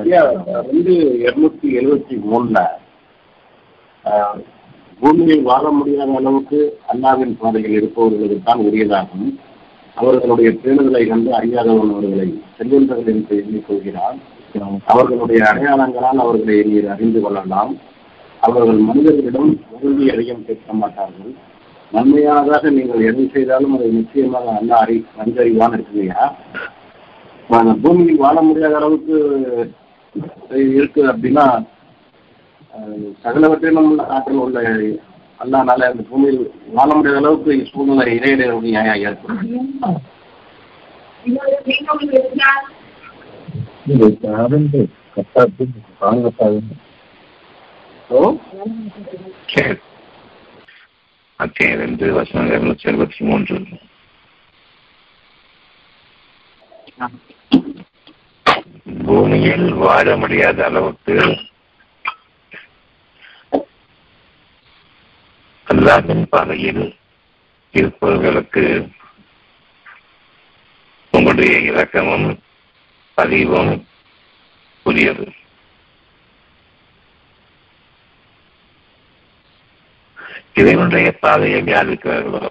ஐயா வந்து இருநூத்தி எழுபத்தி மூணுல பூமியில் வாழ முடியாத அளவுக்கு அல்லாவின் பாதையில் இருப்பவர்களுக்கு தான் உரியதாகும். அவர்களுடைய பேணுதலை கண்டு அறியாதவன் அவர்களை செல்வந்தர்கள் என்று எண்ணிக்கொள்கிறான் அவர்களுடைய அடையாளங்களால் அவர்களை நீர் அறிந்து கொள்ளலாம். அவர்கள் மனிதர்களிடம் உறுதி அதிகம் கேட்க மாட்டார்கள். நன்மையானதாக நீங்கள் எதை செய்தாலும் அதை நிச்சயமாக அண்ணா அறி நன்கறிவான் இருக்குங்கய்யா பூமியில் வாழ முடியாத அளவுக்கு இருக்கு அப்படின்னா சகலவற்றிலும் உள்ள ஆற்றல் உள்ள அல்லானால அந்த பூமியில் வாழ முடியாத அளவுக்கு சூழ்நிலை இறையிடைய நியாயம் ஏற்படும். அத்தியாயம் ரெண்டு வசனம் இருநூத்தி எழுபத்தி மூன்று. பூமியில் வாழ முடியாத அளவுக்கு அல்லாஹின் பாதையில் இருப்பவர்களுக்கு உங்களுடைய இரக்கமும் பதிவும் புரியது. இதனுடைய பாதையை வியாதிக்கிறார்களோ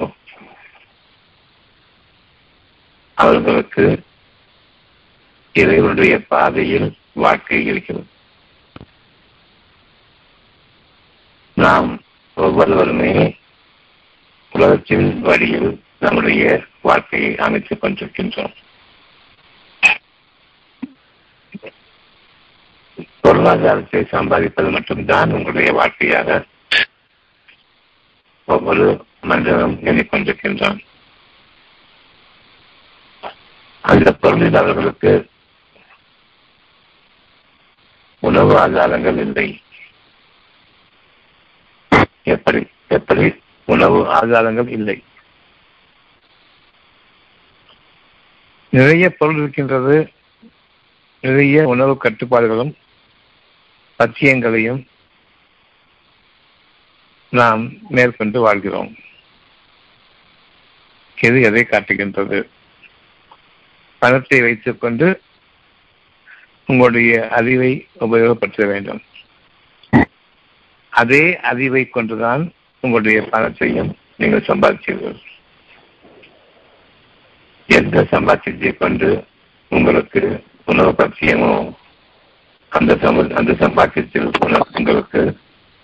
அவர்களுக்கு இறைவனுடைய பாதையில் வாழ்க்கை இருக்கிறது. நாம் ஒவ்வொருவருமே உலகத்தின் வழியில் நம்முடைய வாழ்க்கையை அமைத்துக் கொண்டிருக்கின்றோம். பொருளாதாரத்தை சம்பாதிப்பது மட்டும்தான் உங்களுடைய வாழ்க்கையாக ஒவ்வொரு மனிதனும் எண்ணிக்கொண்டிருக்கின்றான் அந்த பொருளில் அவர்களுக்கு உணவு ஆதாரங்கள் இல்லை. எப்படி எப்படி? உணவு ஆதாரங்கள் இல்லை. நிறைய பொருள் இருக்கின்றது. நிறைய உணவு கட்டுப்பாடுகளும் பத்தியங்களையும் நாம் மேற்கொண்டு வாழ்கிறோம். இது எதை காட்டுகின்றது? பணத்தை வைத்துக் கொண்டு உங்களுடைய அறிவை உபயோகப்படுத்த வேண்டும். அதே அறிவை கொண்டுதான் உங்களுடைய பணத்தையும் நீங்கள் சம்பாதிச்சீர்கள் எந்த சம்பாத்தியத்தை கொண்டு உங்களுக்கு உணவு பத்தியமோ அந்த சம அந்த சம்பாத்தியத்தில் உணவு உங்களுக்கு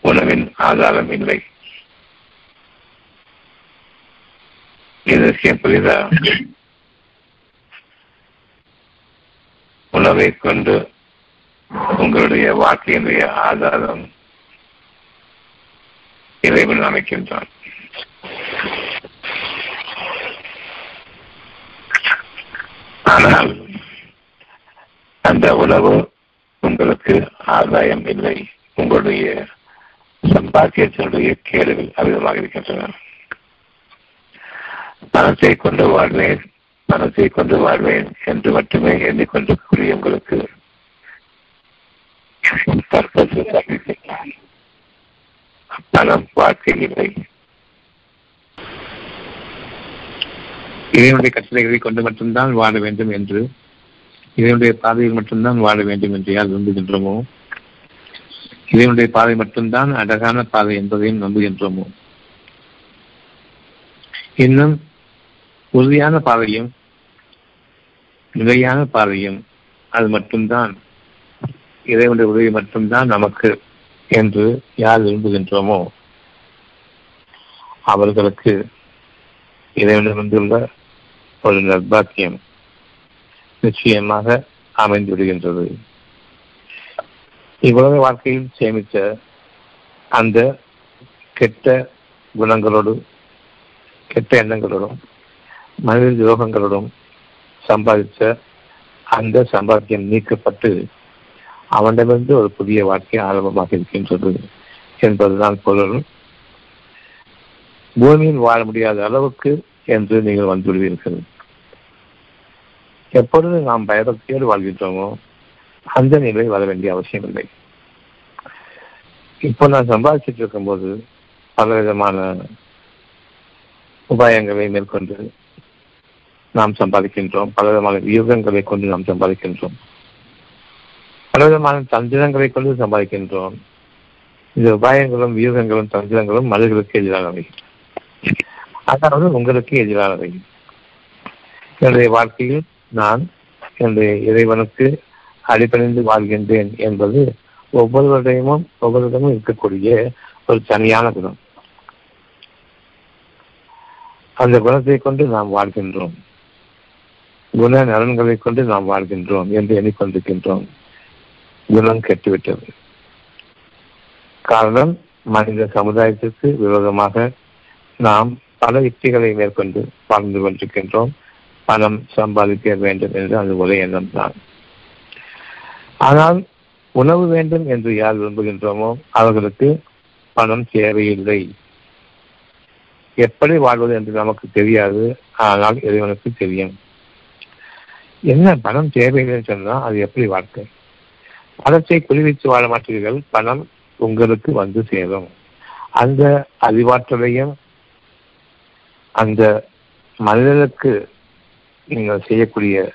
உணவின் ஆதாரம் இல்லை. இது விஷயம் புரியுதா உணவை கொண்டு உங்களுடைய வாழ்க்கையினுடைய ஆதாரம் இறைவன் அமைக்கின்றான். ஆனால் அந்த உணவு உங்களுக்கு ஆதாயம் இல்லை. உங்களுடைய சம்பாத்தியத்தினுடைய கேடுகள் அதிகமாக இருக்கின்றன. பணத்தை கொண்டு வாழ்வேன். பணத்தை கொண்டு வாழ்வேன் என்று மட்டுமே எண்ணிக்கொண்டிருக்கக்கூடிய உங்களுக்கு தற்போது சந்திக்கின்றான் பணம் வாழ்க்கை இல்லை. இறைவனுடைய கட்டளைகளை கொண்டு மட்டும்தான் வாழ வேண்டும் என்று இதனுடைய பாதையில் மட்டும்தான் வாழ வேண்டும் என்று யார் விரும்புகின்றோமோ இறைவனுடைய பாதை மட்டும்தான் அழகான பாதை என்பதையும் நம்புகின்றோமோ. இன்னும் உறுதியான பார்வையும் நிலையான பார்வையும் அது மட்டும்தான். இறைவனுடைய உதவி மட்டும்தான் நமக்கு என்று யார் விரும்புகின்றோமோ அவர்களுக்கு இறைவனிடமிருந்துள்ள ஒரு நர்பாக்கியம் நிச்சயமாக அமைந்து விடுகின்றது. இவ்வுலக வாழ்க்கையில் சேமித்த அந்த கெட்ட குணங்களோடு கெட்ட எண்ணங்களோடும் மனித துரோகங்களுடன் சம்பாதித்த அந்த சம்பாத்தியம் நீக்கப்பட்டு அவனிடமிருந்து ஒரு புதிய வாழ்க்கை ஆரம்பமாக இருக்கின்றது என்பதுதான் பொருள். பூமியில் வாழ முடியாத அளவுக்கு என்று நீங்கள் வந்துவிடுவீர்கள். எப்பொழுது நாம் பயபக்தியோடு வாழ்கின்றோமோ அந்த நிலை வர வேண்டிய அவசியம் இல்லை இப்போ நான் சம்பாதிச்சிட்டு இருக்கும்போது பல விதமான உபாயங்களை மேற்கொண்டு நாம் சம்பாதிக்கின்றோம். பல விதமான யுகங்களை கொண்டு நாம் சம்பாதிக்கின்றோம். பலவிதமான தந்திரங்களை கொண்டு சம்பாதிக்கின்றோம். இந்த உபாயங்களும் வியூகங்களும் தந்திரங்களும் மனிதர்களுக்கு எதிரானவை அதாவது உங்களுக்கு எதிரானவை என்னுடைய வாழ்க்கையில் நான் என்னுடைய இறைவனுக்கு அடிபணிந்து வாழ்கின்றேன் என்பது ஒவ்வொருவரையும் ஒவ்வொருடமும் இருக்கக்கூடிய ஒரு தனியான குணம். அந்த குணத்தை கொண்டு நாம் வாழ்கின்றோம். குண நலன்களை கொண்டு நாம் வாழ்கின்றோம் என்று எண்ணிக்கொண்டிருக்கின்றோம். குணம் கெட்டுவிட்டது. காரணம் மனித சமுதாயத்திற்கு விரோதமாக நாம் பல யுக்திகளை மேற்கொண்டு வாழ்ந்து கொண்டிருக்கின்றோம். பணம் சம்பாதிக்க வேண்டும் என்று அது ஒரே எண்ணம் தான் ஆனால் உணவு வேண்டும் என்று யார் விரும்புகின்றோமோ அவர்களுக்கு பணம் தேவையில்லை. எப்படி வாழ்வது என்று நமக்கு தெரியாது. ஆனால் இறைவனுக்கு தெரியும். என்ன பணம் தேவையில்லை சொன்னால் அது எப்படி வாழ்க்கை? பணத்தை குறிவித்து வாழ மாட்டீர்கள் பணம் உங்களுக்கு வந்து சேரும். அந்த அறிவாற்றலையும் அந்த மனிதனுக்கு நீங்கள் செய்யக்கூடிய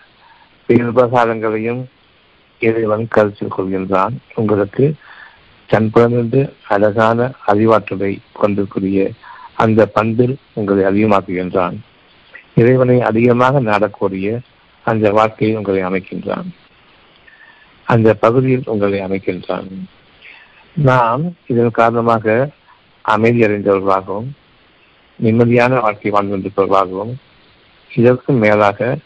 உபகாரங்களையும் இறைவன் கருத்தில் கொள்கின்றான். உங்களுக்கு தன்புறமிருந்து அழகான அறிவாற்றலை கொண்டிருக்கூடிய அந்த பண்பில் உங்களை அதிகமாக்குகின்றான். இறைவனை அதிகமாக நாடக்கூடிய அந்த வாழ்க்கையில் உங்களை அமைக்கின்றான். அந்த பகுதியில் உங்களை அமைக்கின்றான். நாம் இதன் காரணமாக அமைதி அடைந்தவர்களாகவும் நிம்மதியான வாழ்க்கை வாழ்ந்து கொண்டிருப்பவர்களாகவும் இதற்கும் மேலாக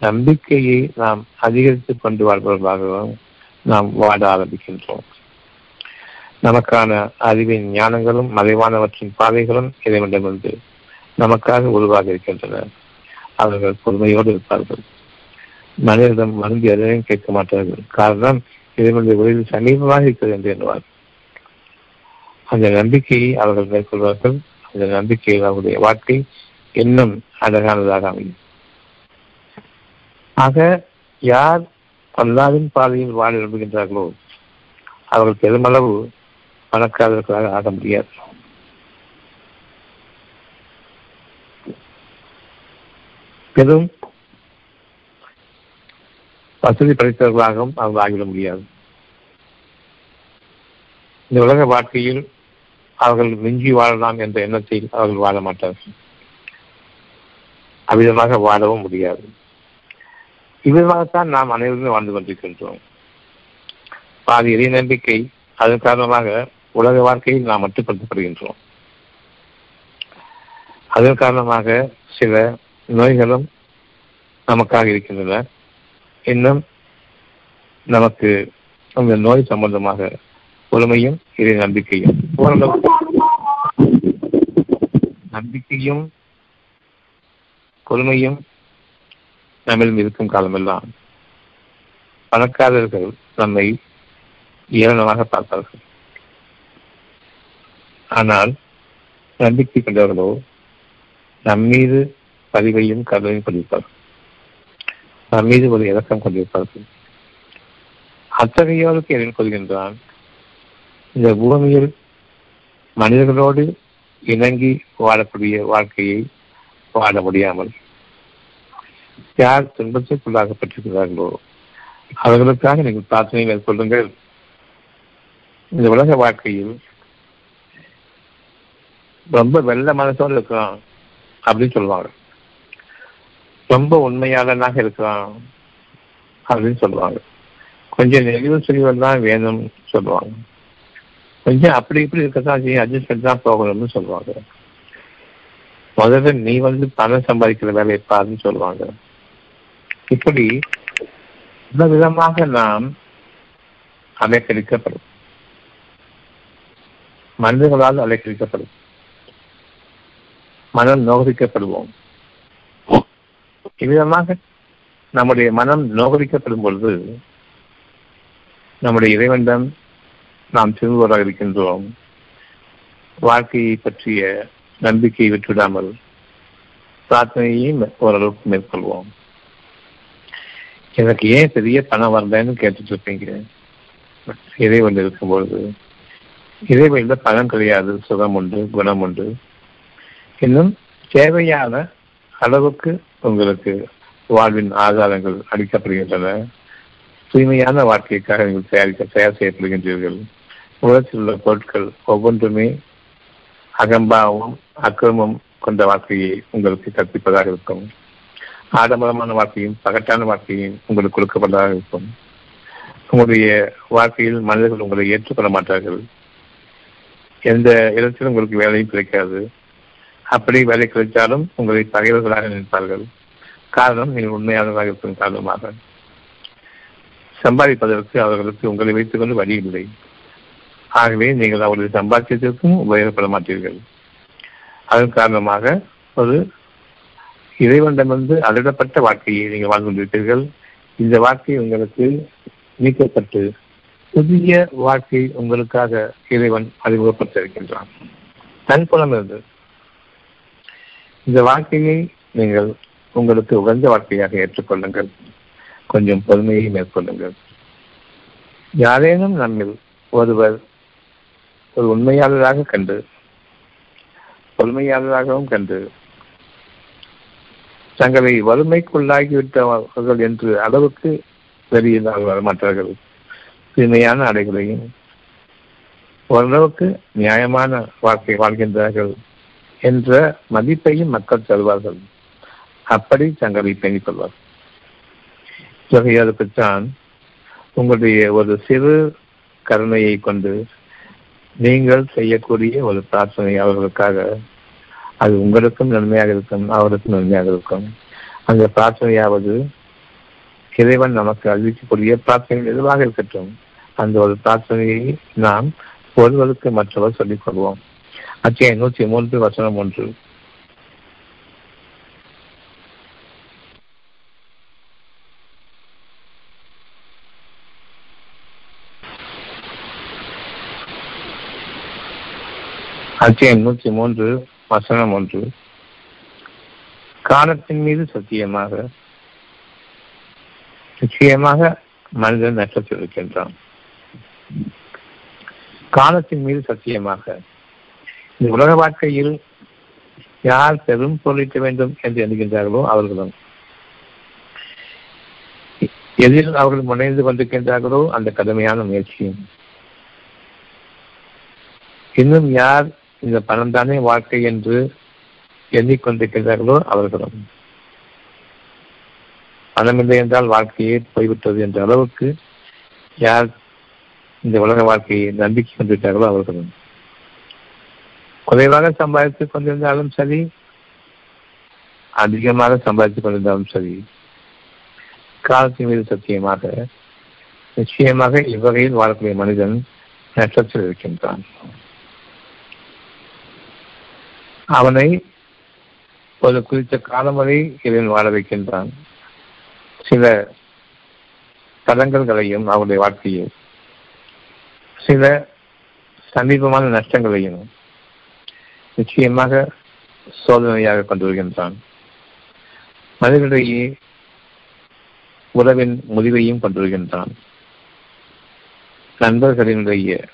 நம்பிக்கையை நாம் அதிகரித்துக் கொண்டு வாழ்பவர்களாகவும் நாம் வாழ ஆரம்பிக்கின்றோம். நமக்கான அறிவின் ஞானங்களும் மறைவானவற்றின் பாதைகளும் இறைவனிடமிருந்து நமக்காக உருவாக இருக்கின்றன. அவர்கள் பொறுமையோடு இருப்பார்கள். மனிதனிடம் மருந்து எதையும் கேட்க மாட்டார்கள். காரணம் இறைவனுடைய உயிரில் சமீபமாக இருக்கிறது என்று எண்ணுவார். அந்த நம்பிக்கையை அவர்கள் மேற்கொள்வார்கள். அந்த நம்பிக்கையில் அவருடைய வாழ்க்கை இன்னும் அழகானதாக அமையும். ஆக யார் அல்லாவின் பாதையில் வாழ விரும்புகின்றார்களோ அவர்கள் பெருமளவு பணக்காரர்களாக ஆக முடியாது. பெரும் வசதி படைத்தவர்களாகவும் அவர்கள் ஆகிவிட முடியாது. இந்த உலக வாழ்க்கையில் அவர்கள் மிஞ்சி வாழலாம் என்ற எண்ணத்தில் அவர்கள் வாழ மாட்டார்கள். அவ்விதமாக வாழவும் முடியாது. இவ்விதமாகத்தான் நாம் அனைவருமே வாழ்ந்து கொண்டிருக்கின்றோம். பாதி இறை நம்பிக்கை அதன் காரணமாக உலக வாழ்க்கையில் நாம் மட்டுப்படுத்தப்படுகின்றோம். அதன் காரணமாக சில நோய்களும் நமக்காக இருக்கின்றன. இன்னும் நமக்கு அந்த நோய் சம்பந்தமாக பொறுமையும் இறை நம்பிக்கையும். நம்பிக்கையும் பொறுமையும் நம்மிடம் இருக்கும் காலமெல்லாம் பணக்காரர்கள் நம்மை ஏளனமாக பார்ப்பார்கள் ஆனால் நம்பிக்கை கொண்டவர்களோ நம்மீது பதிவையும் கதவையும் பதிப்பார்கள். நம் மீது ஒரு இலக்கம் கொண்டிருப்பார்கள் அத்தகையோருக்கு எதிர் கொள்கின்றான். இந்த பூமியில் மனிதர்களோடு இணங்கி வாழக்கூடிய வாழ்க்கையை வாழ முடியாமல் யார் துன்பத்திற்குள்ளாகப்பட்டிருக்கிறார்களோ அவர்களுக்காக நீங்கள் பிரார்த்தனை மேற்கொள்ளுங்கள். இந்த உலக வாழ்க்கையில் ரொம்ப வெள்ள மனசோடு இருக்கிறான் அப்படின்னு சொல்லுவாங்க. ரொம்ப உண்மையாளனாக இருக்கிறான் அப்படின்னு சொல்லுவாங்க. கொஞ்சம் நெளிவு சுழிவல் தான் வேணும் சொல்லுவாங்க. கொஞ்சம் அப்படி இப்படி இருக்கதான் செய்யும் அட்ஜஸ்ட்மெண்ட் தான் போகணும்னு சொல்லுவாங்க. முதல்ல நீ வந்து பணம் சம்பாதிக்கிற வேலையை பாருன்னு சொல்லுவாங்க. இப்படி இந்த விதமாக நாம் அலைக்கழிக்கப்படும். மனிதர்களால் அலைக்கழிக்கப்படும். மனம் நோகரிக்கப்படுவோம். இவ்விதமாக நம்முடைய மனம் நோகரிக்கப்படும் பொழுது நம்முடைய இறைவனிடம் நாம் திரும்புவதாக இருக்கின்றோம். வாழ்க்கையை பற்றிய நம்பிக்கையை விட்டுவிடாமல் பிரார்த்தனையையும் ஓரளவுக்கு மேற்கொள்வோம். எனக்கு ஏன் பெரிய பணம் வரலன்னு கேட்டுட்டு இருப்பீங்க. இறைவன் இருக்கும்பொழுது இறைவனில் பணம் கிடையாது சுகம் உண்டு குணம் உண்டு. இன்னும் தேவையான அளவுக்கு உங்களுக்கு வாழ்வின் ஆதாரங்கள் அளிக்கப்படுகின்றன. தூய்மையான வாழ்க்கைக்காக நீங்கள் தயாரிக்க தயார் செய்யப்படுகின்றீர்கள். உலகத்தில் உள்ள பொருட்கள் ஒவ்வொன்றுமே அகம்பாவும் அக்கிரமம் கொண்ட வாழ்க்கையை உங்களுக்கு கற்பிப்பதாக இருக்கும். ஆடம்பரமான வாழ்க்கையும் பகட்டான வாழ்க்கையும் உங்களுக்கு கொடுக்கப்பட்டதாக இருக்கும். உங்களுடைய வாழ்க்கையில் மனிதர்கள் உங்களை ஏற்றுக்கொள்ள மாட்டார்கள். எந்த இடத்திலும் உங்களுக்கு வேலையும் கிடைக்காது. அப்படி வேலை கிடைத்தாலும் உங்களை பகைவர்களாக நினைப்பார்கள். காரணம் நீங்கள் உண்மையானதாக இருக்கும் காரணமாக சம்பாதிப்பதற்கு அவர்களுக்கு உங்களை வைத்துக் கொண்டு வழி இல்லை. ஆகவே நீங்கள் அவருடைய சம்பாத்தியத்திற்கும் உபயோகப்பட மாட்டீர்கள். அதன் காரணமாக ஒரு இறைவனிடமிருந்து அளவிடப்பட்ட வாழ்க்கையை நீங்கள் வாழ்ந்து கொண்டிருப்பீர்கள். இந்த வாழ்க்கை உங்களுக்கு நீக்கப்பட்டு புதிய வாழ்க்கை உங்களுக்காக இறைவன் அறிமுகப்படுத்தியிருக்கின்றான். தன் புலம் இருந்து இந்த வாழ்க்கையை நீங்கள் உங்களுக்கு உகந்த வாழ்க்கையாக ஏற்றுக்கொள்ளுங்கள். கொஞ்சம் பொறுமையை மேற்கொள்ளுங்கள். யாரேனும் நம்மில் ஒருவர் ஒரு உண்மையாளராக கண்டு பொறுமையாளராகவும் கண்டு தங்களை வறுமைக்குள்ளாகிவிட்டவர்கள் என்று அளவுக்கு வெளியில் வரமாட்டார்கள். தீமையான அடைகளையும் ஓரளவுக்கு நியாயமான வாழ்க்கை வாழ்கின்றார்கள். என்ற மதிப்பையும் மக்கள் தருவார்கள். அப்படி தங்களை பேணிக் கொள்வார்கள் தான் உங்களுடைய ஒரு சிறு கருணையை கொண்டு நீங்கள் செய்யக்கூடிய ஒரு பிரார்த்தனை அவர்களுக்காக அது உங்களுக்கும் நன்மையாக இருக்கும் அவருக்கும் நன்மையாக இருக்கும். அந்த பிரார்த்தனையாவது இறைவன் நமக்கு அறிவிக்கக்கூடிய பிரார்த்தனை எதுவாக இருக்கட்டும் அந்த ஒரு பிரார்த்தனையை நாம் ஒருவருக்கு மற்றவர் சொல்லிக் கொள்வோம். அத்தியாயம் நூற்றி மூன்று வசனம் ஒன்று. அத்தியாயம் நூற்றி மூன்று வசனம் ஒன்று. காலத்தின் மீது சத்தியமாக நிச்சயமாக மனிதன் நஷ்டத்தில் இருக்கின்றான் காலத்தின் மீது சத்தியமாக இந்த உலக வாழ்க்கையில் யார் பெரும் பொருளிக்க வேண்டும் என்று எண்ணுகின்றார்களோ அவர்களும். எதில் அவர்கள் முனைந்து கொண்டிருக்கின்றார்களோ அந்த கடுமையான முயற்சியும் இன்னும் யார் இந்த பணம் தானே வாழ்க்கை என்று எண்ணிக்கொண்டிருக்கின்றார்களோ அவர்களும். பணமில்லை என்றால் வாழ்க்கையே போய்விட்டது என்ற அளவுக்கு யார் இந்த உலக வாழ்க்கையை நம்பிக்கை கொண்டிருக்கிறார்களோ அவர்களும். குறைவாக சம்பாதித்துக் கொண்டிருந்தாலும் சரி அதிகமாக சம்பாதித்துக் கொண்டிருந்தாலும் சரி காலத்தின் மீது சத்தியமாக நிச்சயமாக இவ்வகையில் வாழக்கூடிய மனிதன் நஷ்டத்தில் இருக்கின்றான். அவனை ஒரு குறித்த காலம் வரை இவன் வாழ வைக்கின்றான். சில தடங்கல்களையும் அவருடைய வாழ்க்கையில் சில சமீபமான நஷ்டங்களையும் நிச்சயமாக சோதனையாக கொண்டு வருகின்றான் மனிதர்களிடையே உறவின் முடிவையும் கொண்டு வருகின்றான் நண்பர்களினுடைய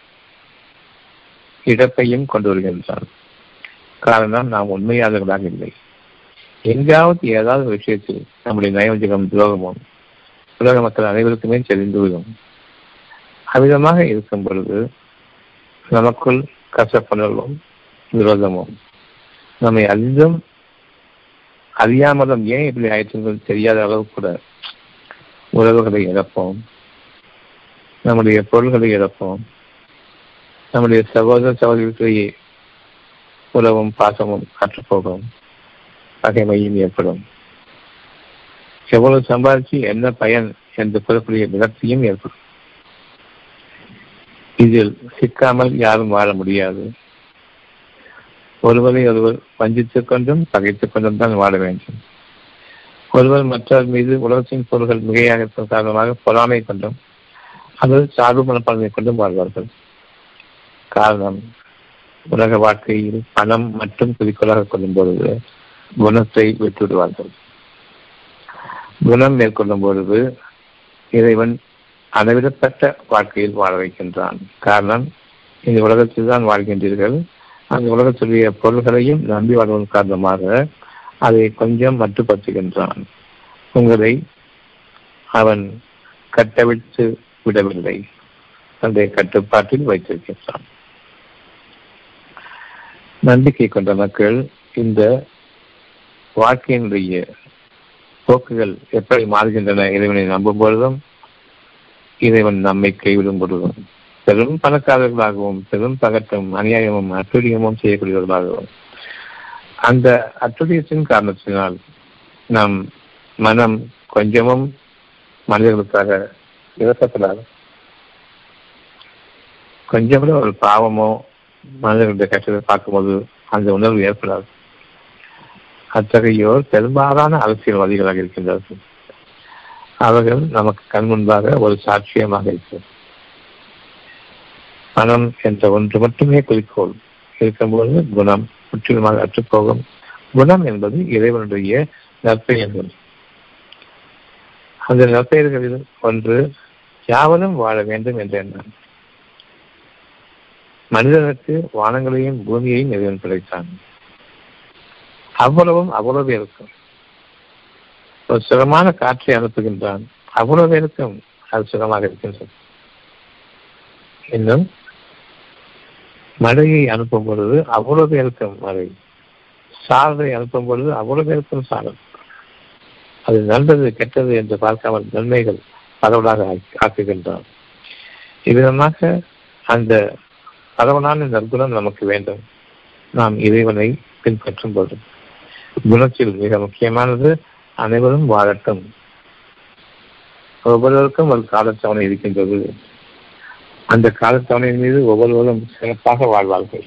இழப்பையும் கொண்டு வருகின்றான் காரணம் நாம் உண்மையாளர்களாக இல்லை. எங்காவது ஏதாவது ஒரு விஷயத்தில் நம்முடைய நயவஞ்சகம் துரோகமும் உலக மக்கள் அனைவருக்குமே தெரிந்துவிடும். அவ்விதமாக இருக்கும் பொழுது நமக்குள் கசப்புணர்வும் விரோதமும் நம்மை அறிந்தும் அறியாமலும் ஏன் இப்படி ஆயிற்று தெரியாத அளவு கூட உறவுகளை இழப்போம். நம்முடைய பொருள்களை இழப்போம். நம்முடைய சகோதர சகோதரிகளுக்கிடையே உறவும் பாசமும் அற்றுப்போகும் பகைமையும் ஏற்படும். எவ்வளவு சம்பாதிச்சு என்ன பயன் என்று கூறக்கூடிய விரக்தியும் ஏற்படும். இதில் சிக்காமல் யாரும் வாழ முடியாது. ஒருவரை ஒருவர் வஞ்சித்துக் கொண்டும் பகைத்துக் கொண்டும் தான் வாழ வேண்டும். ஒருவர் மற்றவர் மீது உலகத்தின் பொருள்கள் மிகையாக காரணமாக பொறாமை கொண்டும் அல்லது சார்பு மனப்பான்மை கொண்டும் வாழ்வார்கள். காரணம் உலக வாழ்க்கையில் பணம் மட்டும் குறிக்கோளாக கொள்ளும் பொழுது குணத்தை விட்டுவிடுவார்கள். குணம் மேற்கொள்ளும் பொழுது இறைவன் அளவிடப்பட்ட வாழ்க்கையில் வாழ வைக்கின்றான். காரணம் இந்த உலகத்தில் தான் வாழ்கின்றீர்கள். அந்த உலகத்துடைய பொருள்களையும் நம்பி வாழ்வதன் காரணமாக அதை கொஞ்சம் மட்டுப்படுத்துகின்றான். உங்களை அவன் கட்டவிழ்த்து விடவில்லை. தன்னுடைய கட்டுப்பாட்டில் வைத்திருக்கின்றான். நம்பிக்கை கொண்ட மக்கள் இந்த வாழ்க்கையினுடைய போக்குகள் எப்படி மாறுகின்றன இறைவனை நம்பும் பொழுதும் இறைவன் நம்மை கைவிடும் பொழுதும். பெரும் பணக்காரர்களாகவும் பெரும் பகட்டும் அநியாயமும் அத்துரியமும் செய்யக்கூடியவர்களாகவும். அந்த அத்துரியத்தின் காரணத்தினால் நம் மனம் கொஞ்சமும் மனிதர்களுக்காக இறக்கப்படாது. கொஞ்சம் கூட ஒரு பாவமோ மனிதர்களுடைய கஷ்டத்தை பார்க்கும்போது அந்த உணர்வு ஏற்படாது. அத்தகையோர் பெரும்பாலான அரசியல்வாதிகளாக இருக்கின்றார்கள். அவர்கள் நமக்கு கண் முன்பாக ஒரு சாட்சியமாக இருக்கிறது பணம் என்ற ஒன்று மட்டுமே குறிக்கோள். இருக்கும்போது குணம் முற்றிலுமாக அற்றுப்போகும். குணம் என்பது இறைவனுடைய நற்பெயர்கள். அந்த நற்பெயர்களில் ஒன்று யாவரும் வாழ வேண்டும் என்ற எண்ணம். மனிதனுக்கு வானங்களையும் பூமியையும் இறைவன் படைத்தான். அவ்வளவும் அவ்வளவு இருக்கும். ஒரு சுகமான காற்றை அனுப்புகின்றான். அவ்வளவு இருக்கும். அது சுகமாக இருக்கின்றது. இன்னும் மழையை அனுப்பும் பொழுது அவ்வளவு இருக்கும் மழை. சாரதை அனுப்பும் பொழுது அவ்வளவு இருக்கும் சாரல் அது நல்லது கெட்டது என்று பார்க்காமல் நன்மைகள் பரவலாக ஆக்குகின்றான் இவ்விதமாக அந்த பரவலான நற்குணம் நமக்கு வேண்டும். நாம் இறைவனை பின்பற்றும் போது குணத்தில் மிக முக்கியமானது அனைவரும் வாழட்டும். ஒவ்வொருவருக்கும் ஒரு காலச்சவணை இருக்கின்றது. அந்த காலத்தவணையின் மீது ஒவ்வொருவரும் சிறப்பாக வாழ்வார்கள்.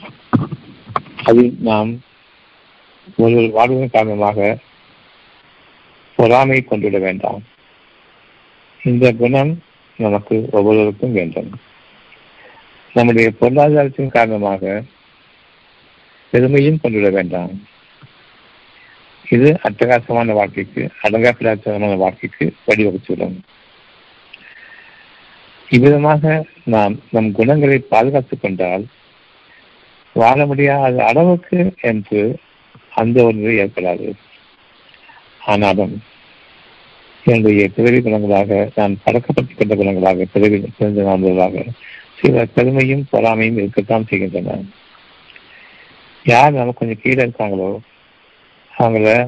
அதில் நாம் ஒருவர் வாழ்வதன் காரணமாக பொறாமை கொண்டுவிட வேண்டாம். இந்த குணம் நமக்கு ஒவ்வொருவருக்கும் வேண்டும். நம்முடைய பொருளாதாரத்தின் காரணமாக பெருமையும் கொண்டுவிட வேண்டாம். இது அட்டகாசமான வாழ்க்கைக்கு அடங்காப்பிடாத்தமான வாழ்க்கைக்கு வழிவகுத்துவிடும். இவ்விதமாக நாம் நம் குணங்களை பாதுகாத்துக் கொண்டால் வாழ முடியாத அளவுக்கு என்று அந்த ஒன்று ஏற்படாது. ஆனாலும் என்னுடைய பிறவி குணங்களாக நான் பழக்கப்பட்டுக் கொண்ட குணங்களாக பிறவி பிறந்த நாள்களாக சில பெருமையும் பொறாமையும் இருக்கத்தான் செய்கின்றன. யார் நமக்கு கொஞ்சம் கீழே இருக்காங்களோ அவங்கள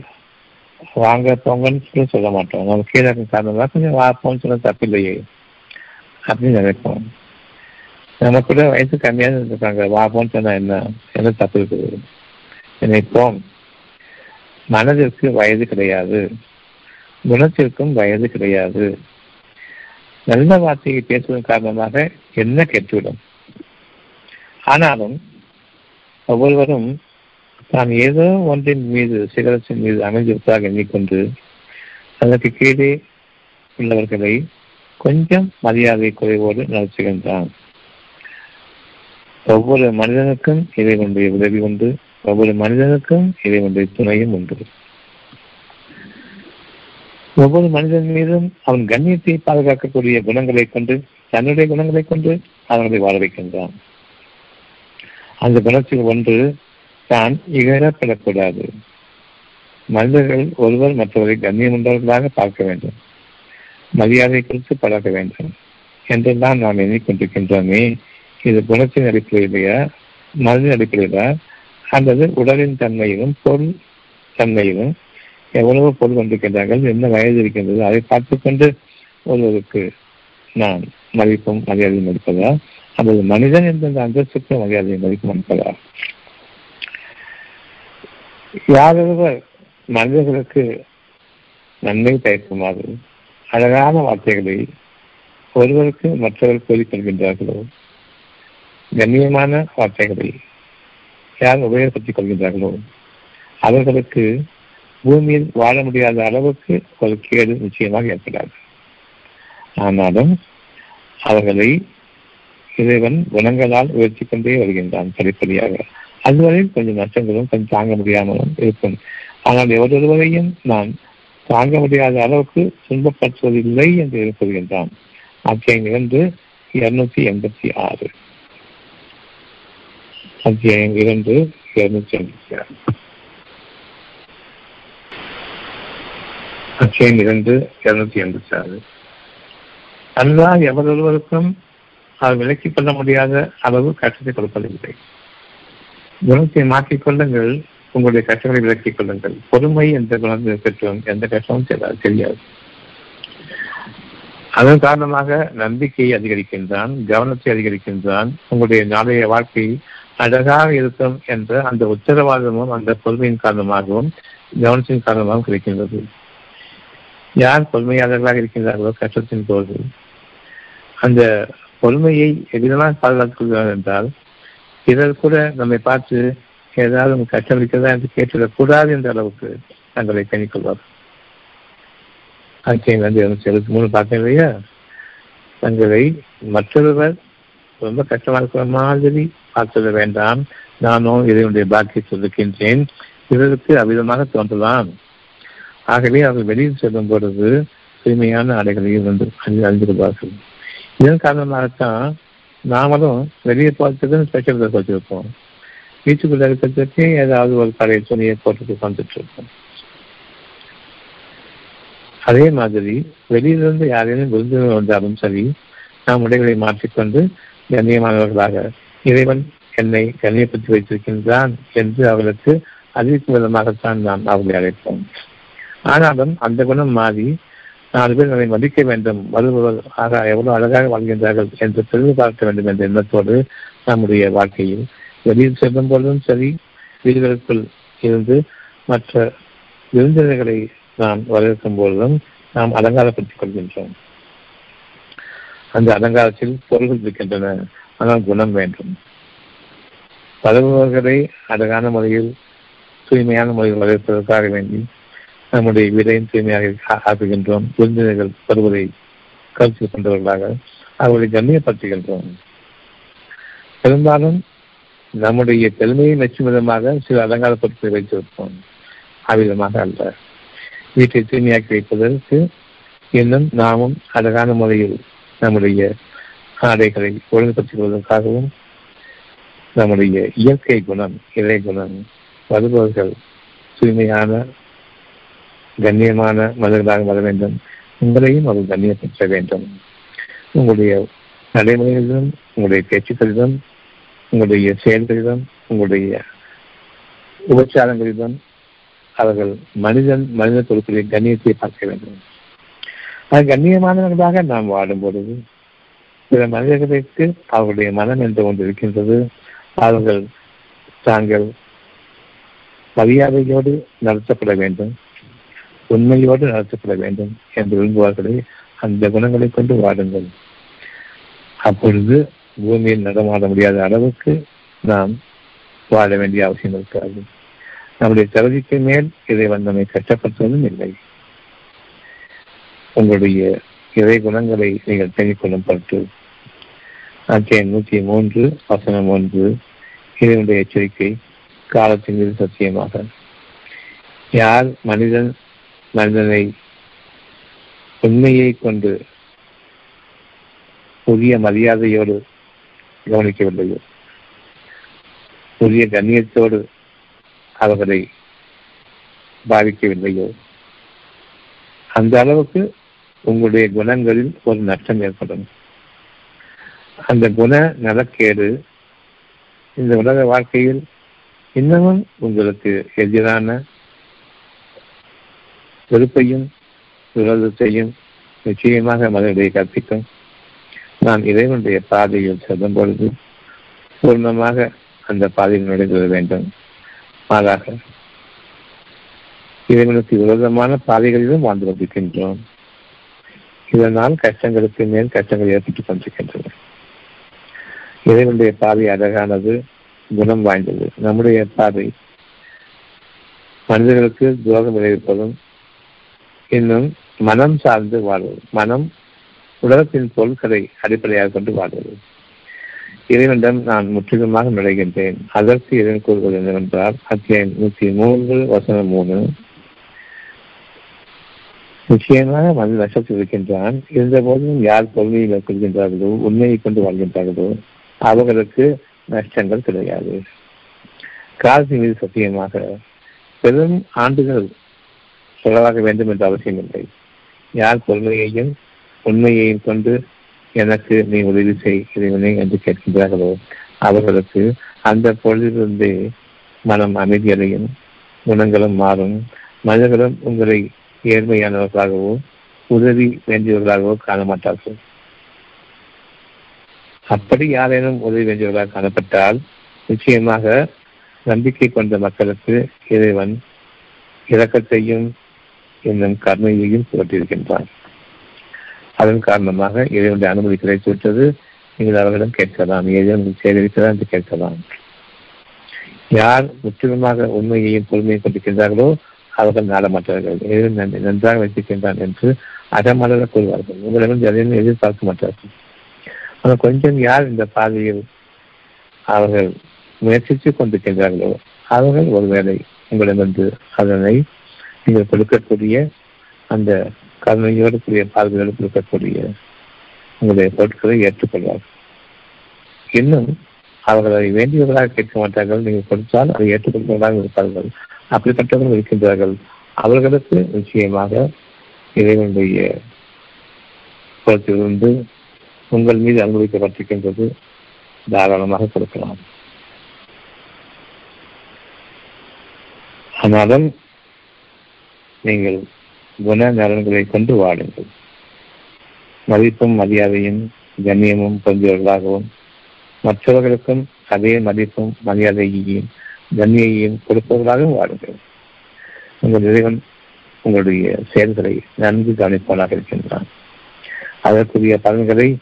வாங்க போங்கன்னு சொல்ல மாட்டோம். நம்ம கீழே இருக்க காரணம் கொஞ்சம் வா போன்னு சொல்ல தப்பில்லையே. அப்படின்னு நினைப்போம். நம்ம கூட வயசு கம்மியாக இருந்திருக்காங்க. வா போன்னு சொன்னா என்ன? என்ன தப்பு இருக்குது? நினைப்போம். மனதிற்கு வயது கிடையாது. குணத்திற்கும் வயது கிடையாது. நல்ல வார்த்தையை பேசுவதன் காரணமாக என்ன கெட்டுவிடும்? ஆனாலும் ஒவ்வொருவரும் தான் ஏதோ ஒன்றின் மீது சிகரத்தின் மீது அமைந்திருப்பதாக எண்ணிக்கொண்டு அதற்கு கீழே உள்ளவர்களை கொஞ்சம் மரியாதை குறைவோடு நடத்துகின்றான். ஒவ்வொரு மனிதனுக்கும் இறைவனுடைய உதவி உண்டு. ஒவ்வொரு மனிதனுக்கும் இறைவனுடைய துணையும் உண்டு. ஒவ்வொரு மனிதன் மீதும் அவன் கண்ணியத்தை பாதுகாக்கக்கூடிய குணங்களை கொண்டு தன்னுடைய குணங்களை கொண்டு அவர்களை வாழ வைக்கின்றான். அந்த குணத்தில் ஒன்று தான் இகழப்படக்கூடாது மனிதர்கள் ஒருவர் மற்றவரை கண்ணியம் உள்ளவர்களாக பார்க்க வேண்டும். மரியாதை குறித்து பழக வேண்டும். என்றெல்லாம் நாம் எண்ணிக்கொண்டிருக்கின்றோமே இது குணத்தின் அடிப்படையிலேயா? மனதின் அடிப்படையிலா? அல்லது உடலின் தன்மையிலும் பொருள் தன்மையிலும் எவ்வளவு பொருள் கொண்டிருக்கின்றார்கள் என்ன வயது இருக்கின்றது அதை பார்த்துக்கொண்டு ஒருவருக்கு நான் மதிப்பும் மரியாதையும் இருப்பதா அல்லது மனிதன் என்ற அந்த அந்தஸ்துக்கு மரியாதையும் மதிப்பும் அளிப்பதா? யாரொருவர் மனிதர்களுக்கு நன்மை பயக்குமாறு அழகான வார்த்தைகளை ஒருவருக்கு மற்றவர் கூறிக்கொள்கின்றார்களோ கண்ணியமான வார்த்தைகளை யார் உபயோகப்படுத்திக் கொள்கின்றார்களோ? அவர்களுக்கு பூமியில் வாழ முடியாத அளவுக்கு ஒரு கேடு நிச்சயமாக ஏற்படாது. ஆனாலும் அவர்களை இறைவன் குணங்களால் உயர்த்தி கொண்டே வருகின்றான் படிப்படியாக. அதுவரை கொஞ்சம் நஷ்டங்களும் கொஞ்சம் தாங்க முடியாமலும் இருக்கும். ஆனால் எவரொருவரையும் நான் தாங்க முடியாத அளவுக்கு துன்பப்படுத்துவதில்லை என்று கூறுகின்றான் அத்தியாயம் இரண்டு இருநூத்தி எண்பத்தி ஆறு. அத்தியாயம் இரண்டு இருநூத்தி எண்பத்தி ஆறு. அத்தியாயம் இரண்டு இருநூத்தி எண்பத்தி ஆறு. அல்லாஹ் எவரொருவருக்கும் அவர் விலக்கிக் கொள்ள முடியாத அளவு கஷ்டத்தை கொடுப்பதில்லை. குணத்தை மாற்றிக் கொள்ளுங்கள். உங்களுடைய கஷ்டங்களை விளக்கிக் கொள்ளுங்கள். பொறுமை என்ற குணத்தை பெற்றோம் எந்த கஷ்டமும் தெரியாது தெரியாது. அதன் காரணமாக நம்பிக்கையை அதிகரிக்கின்றான் கவனத்தை அதிகரிக்கின்றான் உங்களுடைய நாளைய வாழ்க்கை அழகாக இருக்கும் என்ற அந்த உத்தரவாதமும் அந்த பொறுமையின் காரணமாகவும் கவனத்தின் காரணமாகவும் கிடைக்கின்றது. யார் பொறுமையாளர்களாக இருக்கின்றார்களோ கஷ்டத்தின் போது. அந்த பொறுமையை எதிரெல்லாம் பாதுகாத்துக் கொள்கிறார் என்றால் பிறர் கூட நம்மை பார்த்து ஏதாவது உங்க கஷ்டம் இருக்கிறதா என்று கேட்டுவிடக்கூடாது என்ற அளவுக்கு தங்களை கணிக்கொள்வார். அங்கே வந்து இருநூத்தி எழுபத்தி மூணு பார்த்தேன் இல்லையா? தங்களை மற்றொருவர் ரொம்ப கஷ்டமா இருக்கிற மாதிரி பார்த்துட வேண்டாம். நானும் இதனுடைய பாக்கியத்தில் இருக்கின்றேன். பிறருக்கு அவ்விதமாக தோன்றலாம். ஆகவே அவர்கள் வெளியில் செல்லும் பொழுது தூய்மையான ஆடைகளையும் வந்து அறிந்திருப்பார்கள் இதன் காரணமாகத்தான் நாமளும் வெளியே பார்த்துதான் ஸ்பெஷல் வச்சிருப்போம். வீட்டுக்குள்ள இருக்கிறதுக்கே ஏதாவது ஒரு பழைய துணியை போட்டுட்டு வந்துட்டு இருக்கோம். அதே மாதிரி வெளியிலிருந்து யாரேனும் விருந்தினர் வந்தாலும் சரி நாம் உடைகளை மாற்றிக்கொண்டு கண்ணியமானவர்களாக இறைவன் என்னை கண்ணியப்படுத்தி வைத்திருக்கின்றான் என்று அவர்களுக்கு அறிவிக்கும் விதமாகத்தான் நாம் அவர்களை அழைப்போம். ஆனாலும் அந்த குணம் மாறி நாலு பேர் நம்மை மதிக்க வேண்டும் வருபவர் ஆக எவ்வளவு அழகாக வாழ்கின்றார்கள் என்று பெருமை பார்க்க வேண்டும் என்ற எண்ணத்தோடு நம்முடைய வாழ்க்கையில் வெளியில் செல்லும் பொழுதும் சரி வீடுகளுக்குள் இருந்து மற்ற விருந்தினர்களை நாம் வரவேற்கும் பொழுதும் நாம் அலங்காரப்படுத்திக் கொள்கின்றோம். அந்த அலங்காரத்தில் பொருள்கள் இருக்கின்றன ஆனால் குணம் வேண்டும். வருபவர்களை அழகான முறையில் தூய்மையான முறையில் வரவேற்பதற்காக வேண்டி நம்முடைய வீடையும் தூய்மையாக ஆக்குகின்றோம். விருந்தினர்கள் வருவதை கருத்தில் கொண்டவர்களாக அவர்களை கண்ணியப்படுத்துகின்றோம். பெரும்பாலும் நம்முடைய பெருமையை மெச்சும் விதமாக சில அலங்கார பொருட்களை வைத்திருப்போம் அவ்விதமாக அல்ல. வீட்டை தூய்மையாக்கி வைப்பதற்கு இன்னும் நாமும் அழகான முறையில் நம்முடைய ஆடைகளை ஒழுங்குபடுத்திக் கொள்வதற்காகவும் நம்முடைய இயற்கை குணம் இறை குணம் வருபவர்கள் தூய்மையான கண்ணியமான மனிதர்களாக வர வேண்டும். உங்களையும் அவர் கண்ணியப்படுத்த வேண்டும். உங்களுடைய நடைமுறைகளிலும் உங்களுடைய பேச்சுக்களிலும் உங்களுடைய செயல்களிலும் உங்களுடைய உபச்சாரங்களிலும் அவர்கள் மனிதன் மனித பொருட்களின் கண்ணியத்தை பார்க்க வேண்டும். கண்ணியமானவர்களாக நாம் வாடும் பொழுது சில மனிதர்களுக்கு அவர்களுடைய மனம் என்று ஒன்று இருக்கின்றது. அவர்கள் தாங்கள் மரியாதையோடு நடத்தப்பட வேண்டும் உண்மையோடு நடத்தப்பட வேண்டும் என்று விரும்புவார்களே. அந்த குணங்களை கொண்டு வாடுங்கள். அப்பொழுது பூமியில் நடமாட முடியாத அளவுக்கு நாம் வாழ வேண்டிய அவசியம் இருக்காது. நம்முடைய தகுதிக்கு மேல் இறைவன் நம்மை கஷ்டப்படுத்துவதும் இல்லை. உங்களுடைய இறை குணங்களை நீங்கள் தெரிவிக்கொள்ளும் பொருட்டு அத்தியாயம் நூற்றி மூன்று வசனம் ஒன்று இதனுடைய எச்சரிக்கை காலத்தின் மீது சத்தியமாக. யார் மனிதன் மனிதனை உண்மையை கொண்டு புதிய மரியாதையோடு கவனிக்கவில்லையோ உரிய கண்ணியத்தோடு அவர்களை பாதிக்கவில்லையோ அந்த அளவுக்கு உங்களுடைய குணங்களில் ஒரு நஷ்டம் ஏற்படும். அந்த குண நலக்கேடு இந்த உலக வாழ்க்கையில் இன்னமும் உங்களுக்கு எதிரான வெறுப்பையும் விரோதத்தையும் நிச்சயமாக மனிதர்களை கற்பிக்கும். நாம் இறைவனுடைய பாதையில் செல்லும் பொழுது பூர்ணமாக அந்த பாதையில் நுழைந்து வேண்டும். மாறாக இறைவனுக்கு விரோதமான பாதைகளிலும் வாழ்ந்து கொண்டிருக்கின்றோம். இதனால் கஷ்டங்களுக்கு மேல் கஷ்டங்கள் ஏற்பட்டுக் கொண்டிருக்கின்றன. இறைவனுடைய பாதை அழகானது குணம் வாய்ந்தது. நம்முடைய பாதை மனிதர்களுக்கு துரோகம் விளைவிப்பதும் இன்னும் மனம் சார்ந்து வாழ்வது மனம் உலகத்தின் பொருட்களை அடிப்படையாக கொண்டு வாழ்கிறது இறைவனிடம் நான் முற்றிலுமாக நுழைகின்றேன். அதற்கு இறைவன் கூறுவது என்னவென்றால் அத்தியாயம் நூற்றி மூன்று வசனம் மூணு. நிச்சயமாக மனித நஷ்டத்தில் இருக்கின்றான். இருந்த போதும் யார் பொறுமையை மேற்கொள்கின்றார்களோ உண்மையை கொண்டு வாழ்கின்றார்களோ அவர்களுக்கு நஷ்டங்கள் கிடையாது. காலத்தின் மீது சத்தியமாக பெரும் ஆண்டுகள் செலவாக வேண்டும் என்ற அவசியம் இல்லை யார் பொறுமையையும் உண்மையையும் கொண்டு எனக்கு நீ உதவி செய் இறைவனை என்று கேட்கின்றார்களோ? அவர்களுக்கு அந்த பொழுதிலிருந்தே மனம் அமைதியடையும் குணங்களும் மாறும் மனிதர்களும் உங்களை ஏழ்மையானவர்களாகவோ உதவி வேண்டியவர்களாகவோ காண மாட்டார்கள் அப்படி யாரேனும் உதவி வேண்டியவர்களாக காணப்பட்டால் நிச்சயமாக நம்பிக்கை கொண்ட மக்களுக்கு இறைவன் இரக்கத்தையும் என்னும் கருணையையும் புகட்டியிருக்கின்றான். அதன் காரணமாக இறைவனுடைய அனுமதி கிடைத்துவிட்டது. நீங்கள் அவர்களிடம் கேட்கலாம். ஏதேனும் சேகரித்ததா என்று கேட்கலாம். யார் முற்றிலுமாக உண்மையையும் பொறுமையை கொண்டிருக்கின்றார்களோ அவர்கள் நாடமாட்டார்கள். இறைவன் நன்றாக வைத்திருக்கின்றான் என்று அடமலர கூறுவார்கள். உங்களிடம் எதையும் எதிர்பார்க்க மாட்டார்கள். ஆனால் கொஞ்சம் யார் இந்த பாதையில் அவர்கள் முயற்சித்து கொண்டிருக்கின்றார்களோ அவர்கள் ஒருவேளை உங்களிடமிருந்து அதனை நீங்கள் கொடுக்கக்கூடிய அந்த கருணையோடு கூடிய பார்வையோடு கொடுக்கக்கூடிய உங்களுடைய பொருட்களை ஏற்றுக்கொள்வார்கள் இன்னும் அவர்கள் அதை வேண்டியவர்களாக கேட்க மாட்டார்கள். நீங்கள் கொடுத்தால் அதை ஏற்றுக்கொள்வதாக இருப்பார்கள். அப்படிப்பட்டவர்கள் இருக்கின்றார்கள். அவர்களுக்கு நிச்சயமாக இறைவனுடைய புறத்திலிருந்து உங்கள் மீது அனுமதிக்கப்பட்டிருக்கின்றது தாராளமாக கொடுக்கலாம். ஆனாலும் நீங்கள் குண நலன்களை கொண்டு வாடுங்கள் மதிப்பும் மரியாதையும் கண்ணியமும் பொருந்தியவர்களாகவும் மற்றவர்களுக்கும் அதே மதிப்பும் மரியாதையையும் கண்ணியையும் கொடுப்பவர்களாகவும் வாடுங்கள் உங்கள் இறைவன் உங்களுடைய செயல்களை நன்கு கவனிப்பவனாக இருக்கின்றான். அதற்குரிய பலன்களை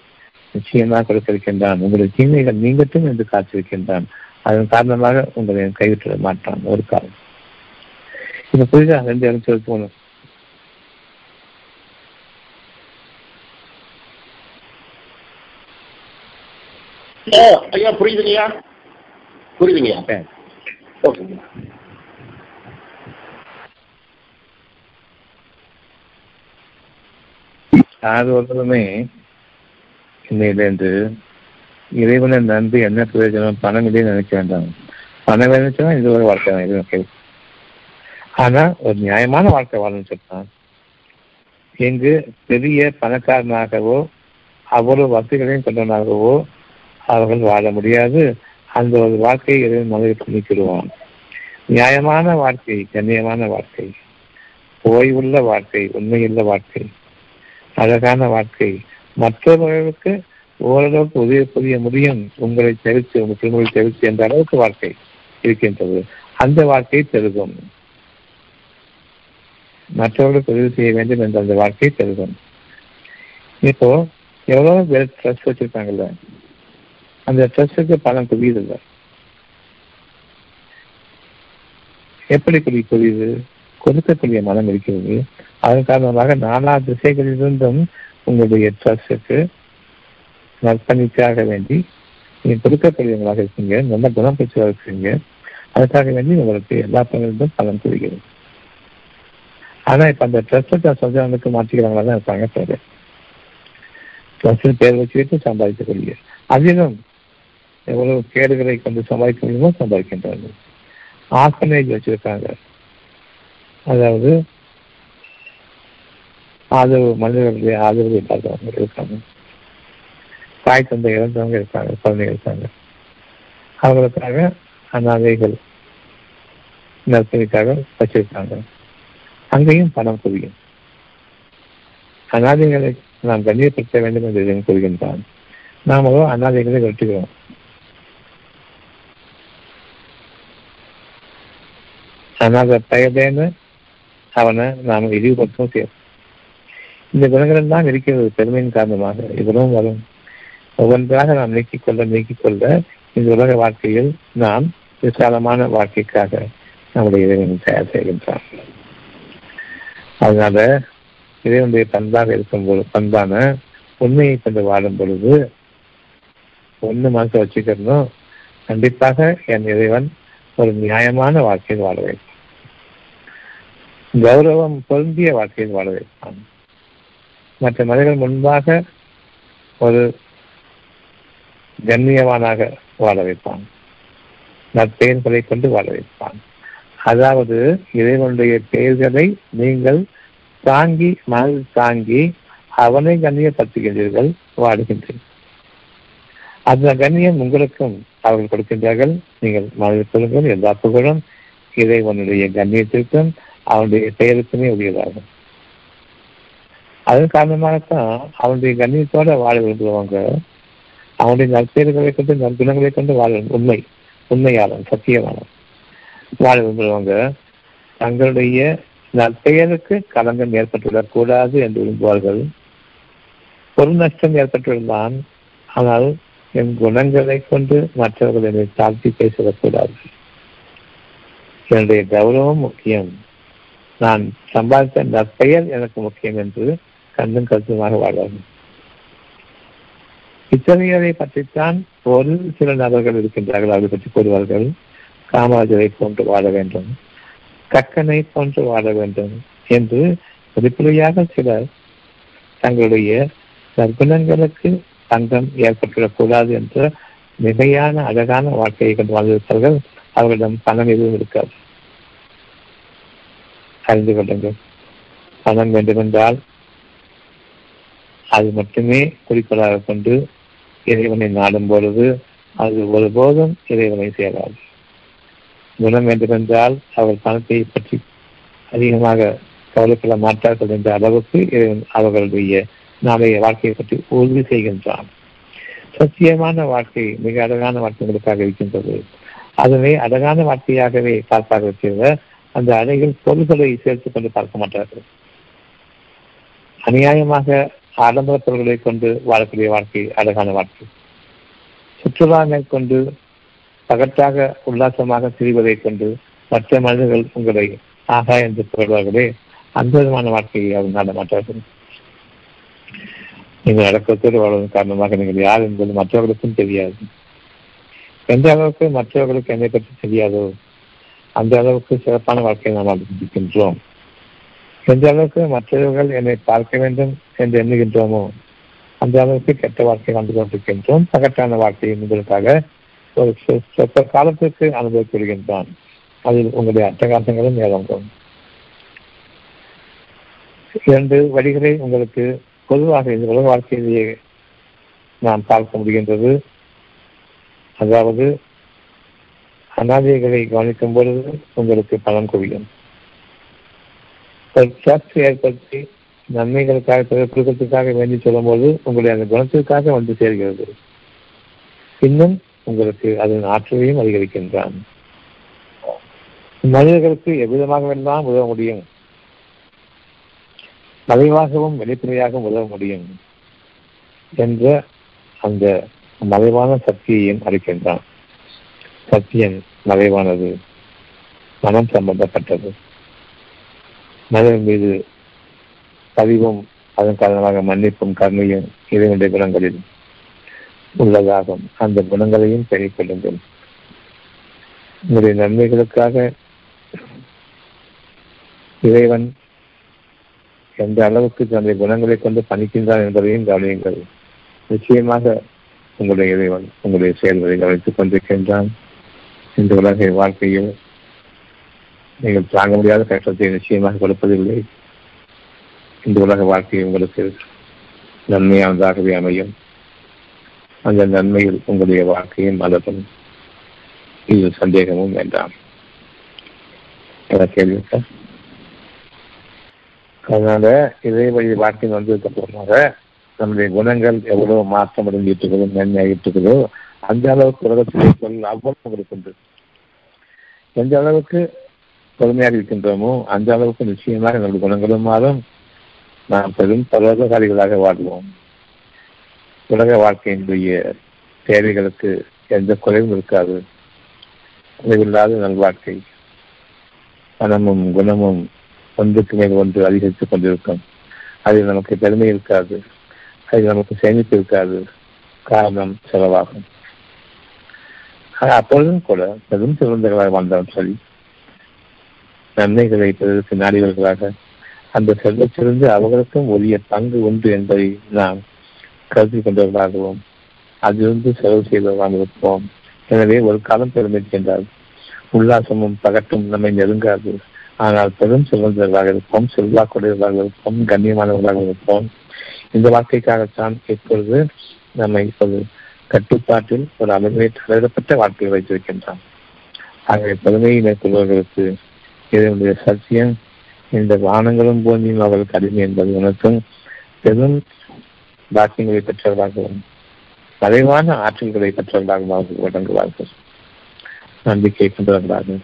நிச்சயமாக கொடுக்க இருக்கின்றான் உங்களுடைய தீமைகள் நீங்கட்டும் என்று காத்திருக்கின்றான். அதன் காரணமாக உங்களை கைவிட்டு மாட்டான் ஒரு காலம். இப்ப புதிதாக ரெண்டு இடத்துல போகணும். ஐயா புரியுதுங்கய்யா? புரியுதுங்கய்யா. ஓகே. யார் ஒருவருமே இன்னையிலேருந்து இறைவனை நன்றி என்ன பிரயோஜனம்? பணம் இல்லைன்னு நினைக்க வேண்டாம். பணம் நினைச்சா இது ஒரு வாழ்க்கை இது ஆனா ஒரு நியாயமான வாழ்க்கை வாழணும்னு சொன்னான் எங்கு பெரிய பணக்காரனாகவோ அவ்வளவு வசதிகளையும் கொண்டவனாகவோ அவர்கள் வாழ முடியாது. அந்த ஒரு வாழ்க்கையை இறைவன் மனதில் பண்ணிக்கிடுவான். நியாயமான வாழ்க்கை கண்ணியமான வாழ்க்கை ஓய்வுள்ள வாழ்க்கை உண்மையுள்ள வாழ்க்கை அழகான வாழ்க்கை மற்றவர்களுக்கு ஓரளவுக்கு உதவி புரிய முடியும். உங்களை தவிர்த்து உங்கள் திருமொழி தவிர்த்து என்ற அளவுக்கு வாழ்க்கை இருக்கின்றது. அந்த வாழ்க்கை பெருகும் மற்றவர்களுக்கு உதவி செய்ய வேண்டும் என்ற அந்த வாழ்க்கை பெருகும் இப்போ எவ்வளவு பேர் ட்ரஸ்ட் வச்சிருக்காங்கல்ல. அந்த ட்ரஸ்டுக்கு பணம் குவியுதில்லை எப்படி குடி குவியுது கொடுக்கக்கூடிய மனம் இருக்கிறது. அதன் காரணமாக நாலா திசைகளிலிருந்தும் உங்களுடைய ட்ரஸ்டுக்கு நற்பணிக்காக வேண்டி நீங்க கொடுக்கக்கூடியவங்களாக இருக்கீங்க நல்ல குணம் பெற்றதாக இருக்கீங்க. அதுக்காக வேண்டி உங்களுக்கு எல்லா பணிகளிலும் பலன் குவிகிறது ஆனா இப்ப அந்த ட்ரஸ்ட் சொல்றவங்களுக்கு மாற்றிக்கிறவங்களா தான் இருப்பாங்க பேரு ட்ரஸ்ட் பேர் வச்சுக்கிட்டு சம்பாதிக்கக்கூடிய. அதிலும் எவ்வளவு கேடுகளை கொண்டு சம்பாதிக்க முடியுமோ சம்பாதிக்கின்றார்கள் ஆர்ஃபனேஜ் வச்சிருக்காங்க. அதாவது ஆதரவு மனிதர்களுடைய ஆதரவு இல்லாதவங்க இருக்காங்க. தாய் தந்தை இறந்தவங்க இருக்காங்க குழந்தைங்க இருக்காங்க. அவங்களுக்காக அநாதைகள் நர்சரிக்காக வச்சிருக்காங்க. அங்கேயும் பணம் குவியும். அநாதைகளை நாம் கண்ணியப்படுத்த வேண்டும் என்று கூறுகின்றான் நாமளோ அநாதைகளை வெட்டுகிறோம். அநாத பயதேன்னு அவனை நாம் இழிவுபடுத்தவும் செய்யும் இந்த குணங்கள் தான் இருக்கிறது பெருமையின் காரணமாக இவ்வளவும் வரும் ஒவ்வொன்றாக நாம் நீக்கிக் கொள்ள நீக்கிக் கொள்ள இந்த உலக வாழ்க்கையில் நாம் விசாலமான வாழ்க்கைக்காக நம்முடைய இறைவன் தயார் செய்கின்றான் அதனால இறைவனுடைய பண்பாக இருக்கும் பொழுது பண்பான உண்மையை கொண்டு வாழும் பொழுது ஒன்று மனசு வச்சுக்கணும் கண்டிப்பாக என் இறைவன் ஒரு நியாயமான வாழ்க்கையில் வாழ வேண்டும் கௌரவம் பொருந்திய வாழ்க்கையில் வாழ வைப்பான் மற்ற மனிதர்கள் முன்பாக ஒரு கண்ணியவானாக வாழ வைப்பான் நற்பெயர்களை கொண்டு வாழ வைப்பான் அதாவது இறைவனுடைய பெயர்களை நீங்கள் தாங்கி மனதில் தாங்கி அவனை கண்ணியப்படுத்துகின்றீர்கள் வாடுகின்றீர்கள் அந்த கண்ணியம் உங்களுக்கும் அவர்கள் கொடுக்கின்றார்கள். நீங்கள் மனதில் கொள்ளுங்கள் எல்லா புகழும் இறைவனுடைய கண்ணியத்திற்கும் அவனுடைய பெயருக்குமே உரியதாகும் அதன் காரணமாகத்தான் அவனுடைய கண்ணியத்தோட வாழ விரும்புகிறவங்க அவனுடைய நற்பெயர்களை கொண்டு நற்குணங்களை கொண்டு வாழ உண்மை உண்மையாளன் சத்தியமானன் வாழ விரும்புகிறவங்க தங்களுடைய நற்பெயருக்கு களங்கம் ஏற்பட்டுவிடக் கூடாது என்று விரும்புவார்கள். பொருள் நஷ்டம் ஏற்பட்டுள்ளதான் ஆனால் என் குணங்களை கொண்டு மற்றவர்கள் என்னை தாழ்த்தி பேசிடக்கூடாது என்னுடைய கௌரவம் முக்கியம். நான் சம்பாதித்த நற்பெயர் எனக்கு முக்கியம் என்று கண்ணும் கருத்துமாக வாழ்வார்கள். இத்தகையதை பற்றித்தான் ஒரு சில நபர்கள் இருக்கின்றார்கள். அதை பற்றி கூறுவார்கள். காமராஜரை போன்று வாழ வேண்டும். கக்கனை போன்று வாழ வேண்டும் என்று வெளிப்படையாக சிலர் தங்களுடைய நற்குணங்களுக்கு தங்கம் ஏற்பட்டுவிடக்கூடாது என்ற மிகையான அழகான வாழ்க்கையை கொண்டு வாழ்ந்திருப்பார்கள். அவர்களிடம் பணம் எதுவும் இருக்காது. அறிந்து கொள்ளுங்கள். பணம் வேண்டுமென்றால் அது மட்டுமே குறிக்கோளாக கொண்டு இறைவனை நாடும் பொழுது அது ஒருபோதும் இறைவனை சேராது. குணம் வேண்டுமென்றால் அவர் பணத்தை பற்றி அதிகமாக கவலைப்பட மாட்டார்கள் என்ற அளவுக்கு இறைவன் அவர்களுடைய நாளைய வாழ்க்கையை பற்றி உறுதி செய்கின்றான். சத்தியமான வாழ்க்கை மிக அழகான வாழ்க்கை உங்களுக்காக இருக்கின்றது. அதனை அழகான வாழ்க்கையாகவே பார்ப்பார்கள் அந்த அறையில் பொருள்களை சேர்த்துக் கொண்டு பார்க்க மாட்டார்கள். அநியாயமாக ஆடம்பர பொருள்களை கொண்டு வாழக்கூடிய வாழ்க்கை அழகான வாழ்க்கை. சுற்றுலா மேற்கொண்டு பகட்டாக உல்லாசமாக திரிவதை கொண்டு மற்ற மனிதர்கள் உங்களை ஆகா என்று புகழ்வார்களே அந்த விதமான வாழ்க்கையை அவர் நாட மாட்டார்கள். நீங்கள் அடக்கத்தோடு வாழ்வதன் காரணமாக நீங்கள் யார் என்பது மற்றவர்களுக்கும் தெரியாது. எந்த அளவுக்கு மற்றவர்களுக்கு என்னை பற்றி தெரியாதோ அந்த அளவுக்கு சிறப்பான வாழ்க்கையை நாம் அனுபவிக்கின்றோம் எந்த அளவுக்கு மற்றவர்கள் என்னை பார்க்க வேண்டும் என்று எண்ணுகின்றோமோ அந்த அளவுக்கு கெட்ட வாழ்க்கையை வாழ்ந்து கொண்டிருக்கின்றோம். பகட்டான வாழ்க்கையை உங்களுக்காக ஒரு சொற்ப காலத்திற்கு அனுபவிக்கொள்கின்றான் அதில் உங்களுடைய அட்டகாசங்களும் மேலோங்கும் இரண்டு வழிகளை உங்களுக்கு பொதுவாக இந்த உலக வாழ்க்கையிலேயே நாம் பார்க்க முடிகின்றது. அதாவது அனாதைகளை கவனிக்கும் பொழுது உங்களுக்கு பணம் குவியும். ஒரு சர்ச் ஏற்படுத்தி நன்மைகளுக்காக குடும்பத்துக்காக வேண்டி சொல்லும்போது உங்களுடைய அந்த குணத்திற்காக வந்து சேர்கிறது. இன்னும் உங்களுக்கு அதன் ஆற்றலையும் அதிகரிக்கின்றான். மனிதர்களுக்கு எவ்விதமாக வேண்டாம் உதவ முடியும். மறைவாகவும் வெளிப்படையாகவும் உதவ முடியும் என்ற அந்த மறைவான சக்தியையும் அளிக்கின்றான். சத்தியம் மறைவானது. மனம் சம்பந்தப்பட்டது. மனிதன் மீது பதிவும் அதன் காரணமாக மன்னிப்பும் கருணையும் இதனுடைய குணங்களில் உள்ளதாகும். அந்த குணங்களையும் பெருக்கொள்ளுங்கள் உங்களுடைய நன்மைகளுக்காக இறைவன் எந்த அளவுக்கு தன்னுடைய குணங்களை கொண்டு பணிக்கின்றான் என்பதையும் கவனியுங்கள். நிச்சயமாக உங்களுடைய இறைவன் உங்களுடைய செயல்களை கவனித்துக் கொண்டிருக்கின்றான். இந்த உலக வாழ்க்கையில் நீங்கள் தாங்க முடியாத கஷ்டத்தை நிச்சயமாக கொடுப்பதில்லை. இந்த உலக வாழ்க்கை உங்களுக்கு நன்மையானதாகவே அமையும். அந்த நன்மையில் உங்களுடைய வாழ்க்கையும் மலரும் இது சந்தேகமும் வேண்டாம். கேள்வி சார்? அதனால இதே வழி வாழ்க்கை வந்ததுக்கு அப்புறமாக நம்முடைய குணங்கள் எவ்வளவு மாற்றம் அடைஞ்சிட்டு இருக்கிறதோ நன்மையாகிட்டு இருக்கிறதோ அந்த அளவுக்கு உலகத்திலே பொருள் அவ்வளவு உங்களுக்கு உண்டு எந்த அளவுக்கு பொறுமையாக இருக்கின்றோமோ அந்த அளவுக்கு நிச்சயமாக நம்முடைய குணங்களும் மாறும் நாம் பெரும் பரோபகாரிகளாக வாழ்வோம். உலக வாழ்க்கையினுடைய தேவைகளுக்கு எந்த குறைவும் இருக்காது. குறைவில்லாத நல்வாழ்க்கை பணமும் குணமும் ஒன்றுக்கு மேல் ஒன்று அதிகரித்துக் கொண்டிருக்கும். அதில் நமக்கு பெருமை இருக்காது. அதில் நமக்கு சேமிப்பு இருக்காது. காரணம் செலவாகும். அப்பொழுதும் கூட பெரும் சிறந்தவர்களாக வாழ்ந்தாலும் சரி நன்மைகளை பிறருக்கு நாடியவர்களாக அந்த செல்வத்திலிருந்து அவர்களுக்கும் உரிய பங்கு உண்டு என்பதை நாம் கருத்தில் கொண்டவர்களாகவும் அதிலிருந்து செலவு செய்தவர்களாக இருப்போம். எனவே ஒரு காலம் பெருமைக்கின்றார் உல்லாசமும் பகட்டும் நம்மை நெருங்காது. ஆனால் பெரும் செல்வந்தர்களாக இருப்போம் செல்வாக்குடையவர்களாக இருப்போம் கண்ணியமானவர்களாக இருப்போம். இந்த வாழ்க்கைக்காகத்தான் இப்பொழுது நம்மை இப்போது கட்டுப்பாட்டில் ஒரு அளவிலே தலையிடப்பட்ட வாழ்க்கையை வைத்திருக்கின்றான் ஆகவே பொறுமையை மேற்கொள்வர்களுக்கு இதனுடைய சத்தியம் இந்த வானங்களும் பூமியும் அவர்களுக்கு அடிமை என்பது உனக்கும் பெரும் பாக்கியங்களை பெற்றவர்களாகவும் மறைவான ஆற்றல்களை பெற்றவர்களாகவும் வழங்குவார்கள் நம்பிக்கை கொண்டவர்களாக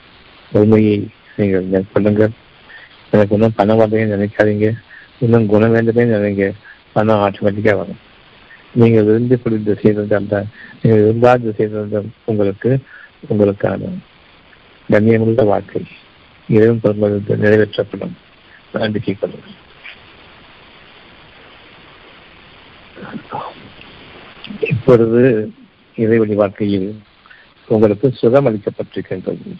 உண்மையை நீங்கள் மேற்கொள்ளுங்கள். எனக்கு இன்னும் பணம் வரவே நினைக்காதீங்க. இன்னும் குணம் வேண்டுமே நினைங்க. பணம் ஆட்டோமேட்டிக்காக வரும் நீங்கள் விரும்பி புரிந்து செய்திருந்தால் தான். நீங்கள் விரும்பாத செய்திருந்தால் உங்களுக்கு உங்களுக்கான கண்ணியமுள்ள வாழ்க்கை. இறைவன் பெருமது நிறைவேற்றப்படும். நம்பிக்கை கொள்ளுங்கள் இப்பொழுது இறைவழி வாழ்க்கையில் உங்களுக்கு சுகம் அளிக்கப்பட்டிருக்கின்றது.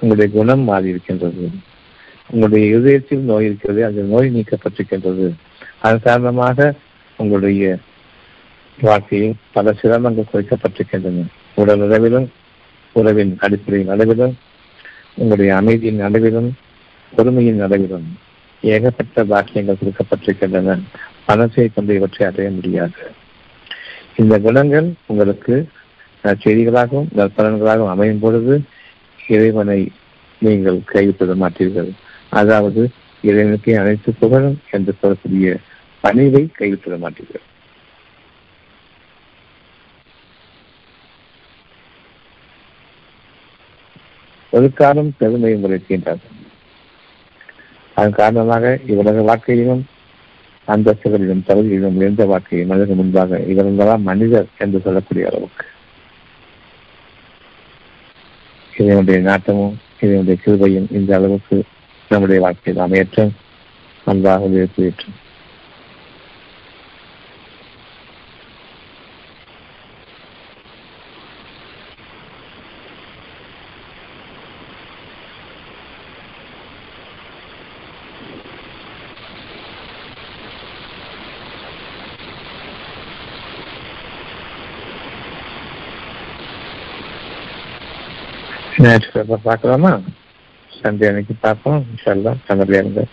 உங்களுடைய குணம் மாறியிருக்கின்றது உங்களுடைய இதயத்தில் நோய் இருக்கிறது. அந்த நோய் நீக்கப்பட்டிருக்கின்றது. அதன் காரணமாக உங்களுடைய வாழ்க்கையில் பல சிரமங்கள் குறைக்கப்பட்டிருக்கின்றன. உடல் அளவிலும் உறவின் அடிப்படையின் அளவிலும் உங்களுடைய அமைதியின் அளவிலும் பொறுமையின் அளவிலும் ஏகப்பட்ட பாக்கியங்கள் கொடுக்கப்பட்டிருக்கின்றன. பணத்தை கொண்டு இவற்றை அடைய முடியாது. இந்த குணங்கள் உங்களுக்கு செய்திகளாகவும் நற்பலன்களாகவும் அமையும் பொழுது இறைவனை நீங்கள் கைவிட்டுவிட மாட்டீர்கள். அதாவது இறைவனுக்கு அனைத்து புகழும் என்று சொல்லக்கூடிய பணிவை கைவிட்டுவிட மாட்டீர்கள். ஒரு பெருமையும் இருக்கின்றது அதன் காரணமாக இவரது வாழ்க்கையிலும் அந்தஸ்துகளிலும் தகுதியிலும் உயர்ந்த வாழ்க்கையை மனிதன் முன்பாக இவர்களெல்லாம் மனிதர் என்று சொல்லக்கூடிய அளவுக்கு. இதனுடைய நாட்டமும் இதனுடைய கிருபையும் இந்த அளவுக்கு நம்முடைய வாழ்க்கையில் அமையற்றும் அன்பாக உயர்த்தியற்றும் jinoyatchilar dafaa qilaman san deganiki papo inshaalloh qadrlaymiz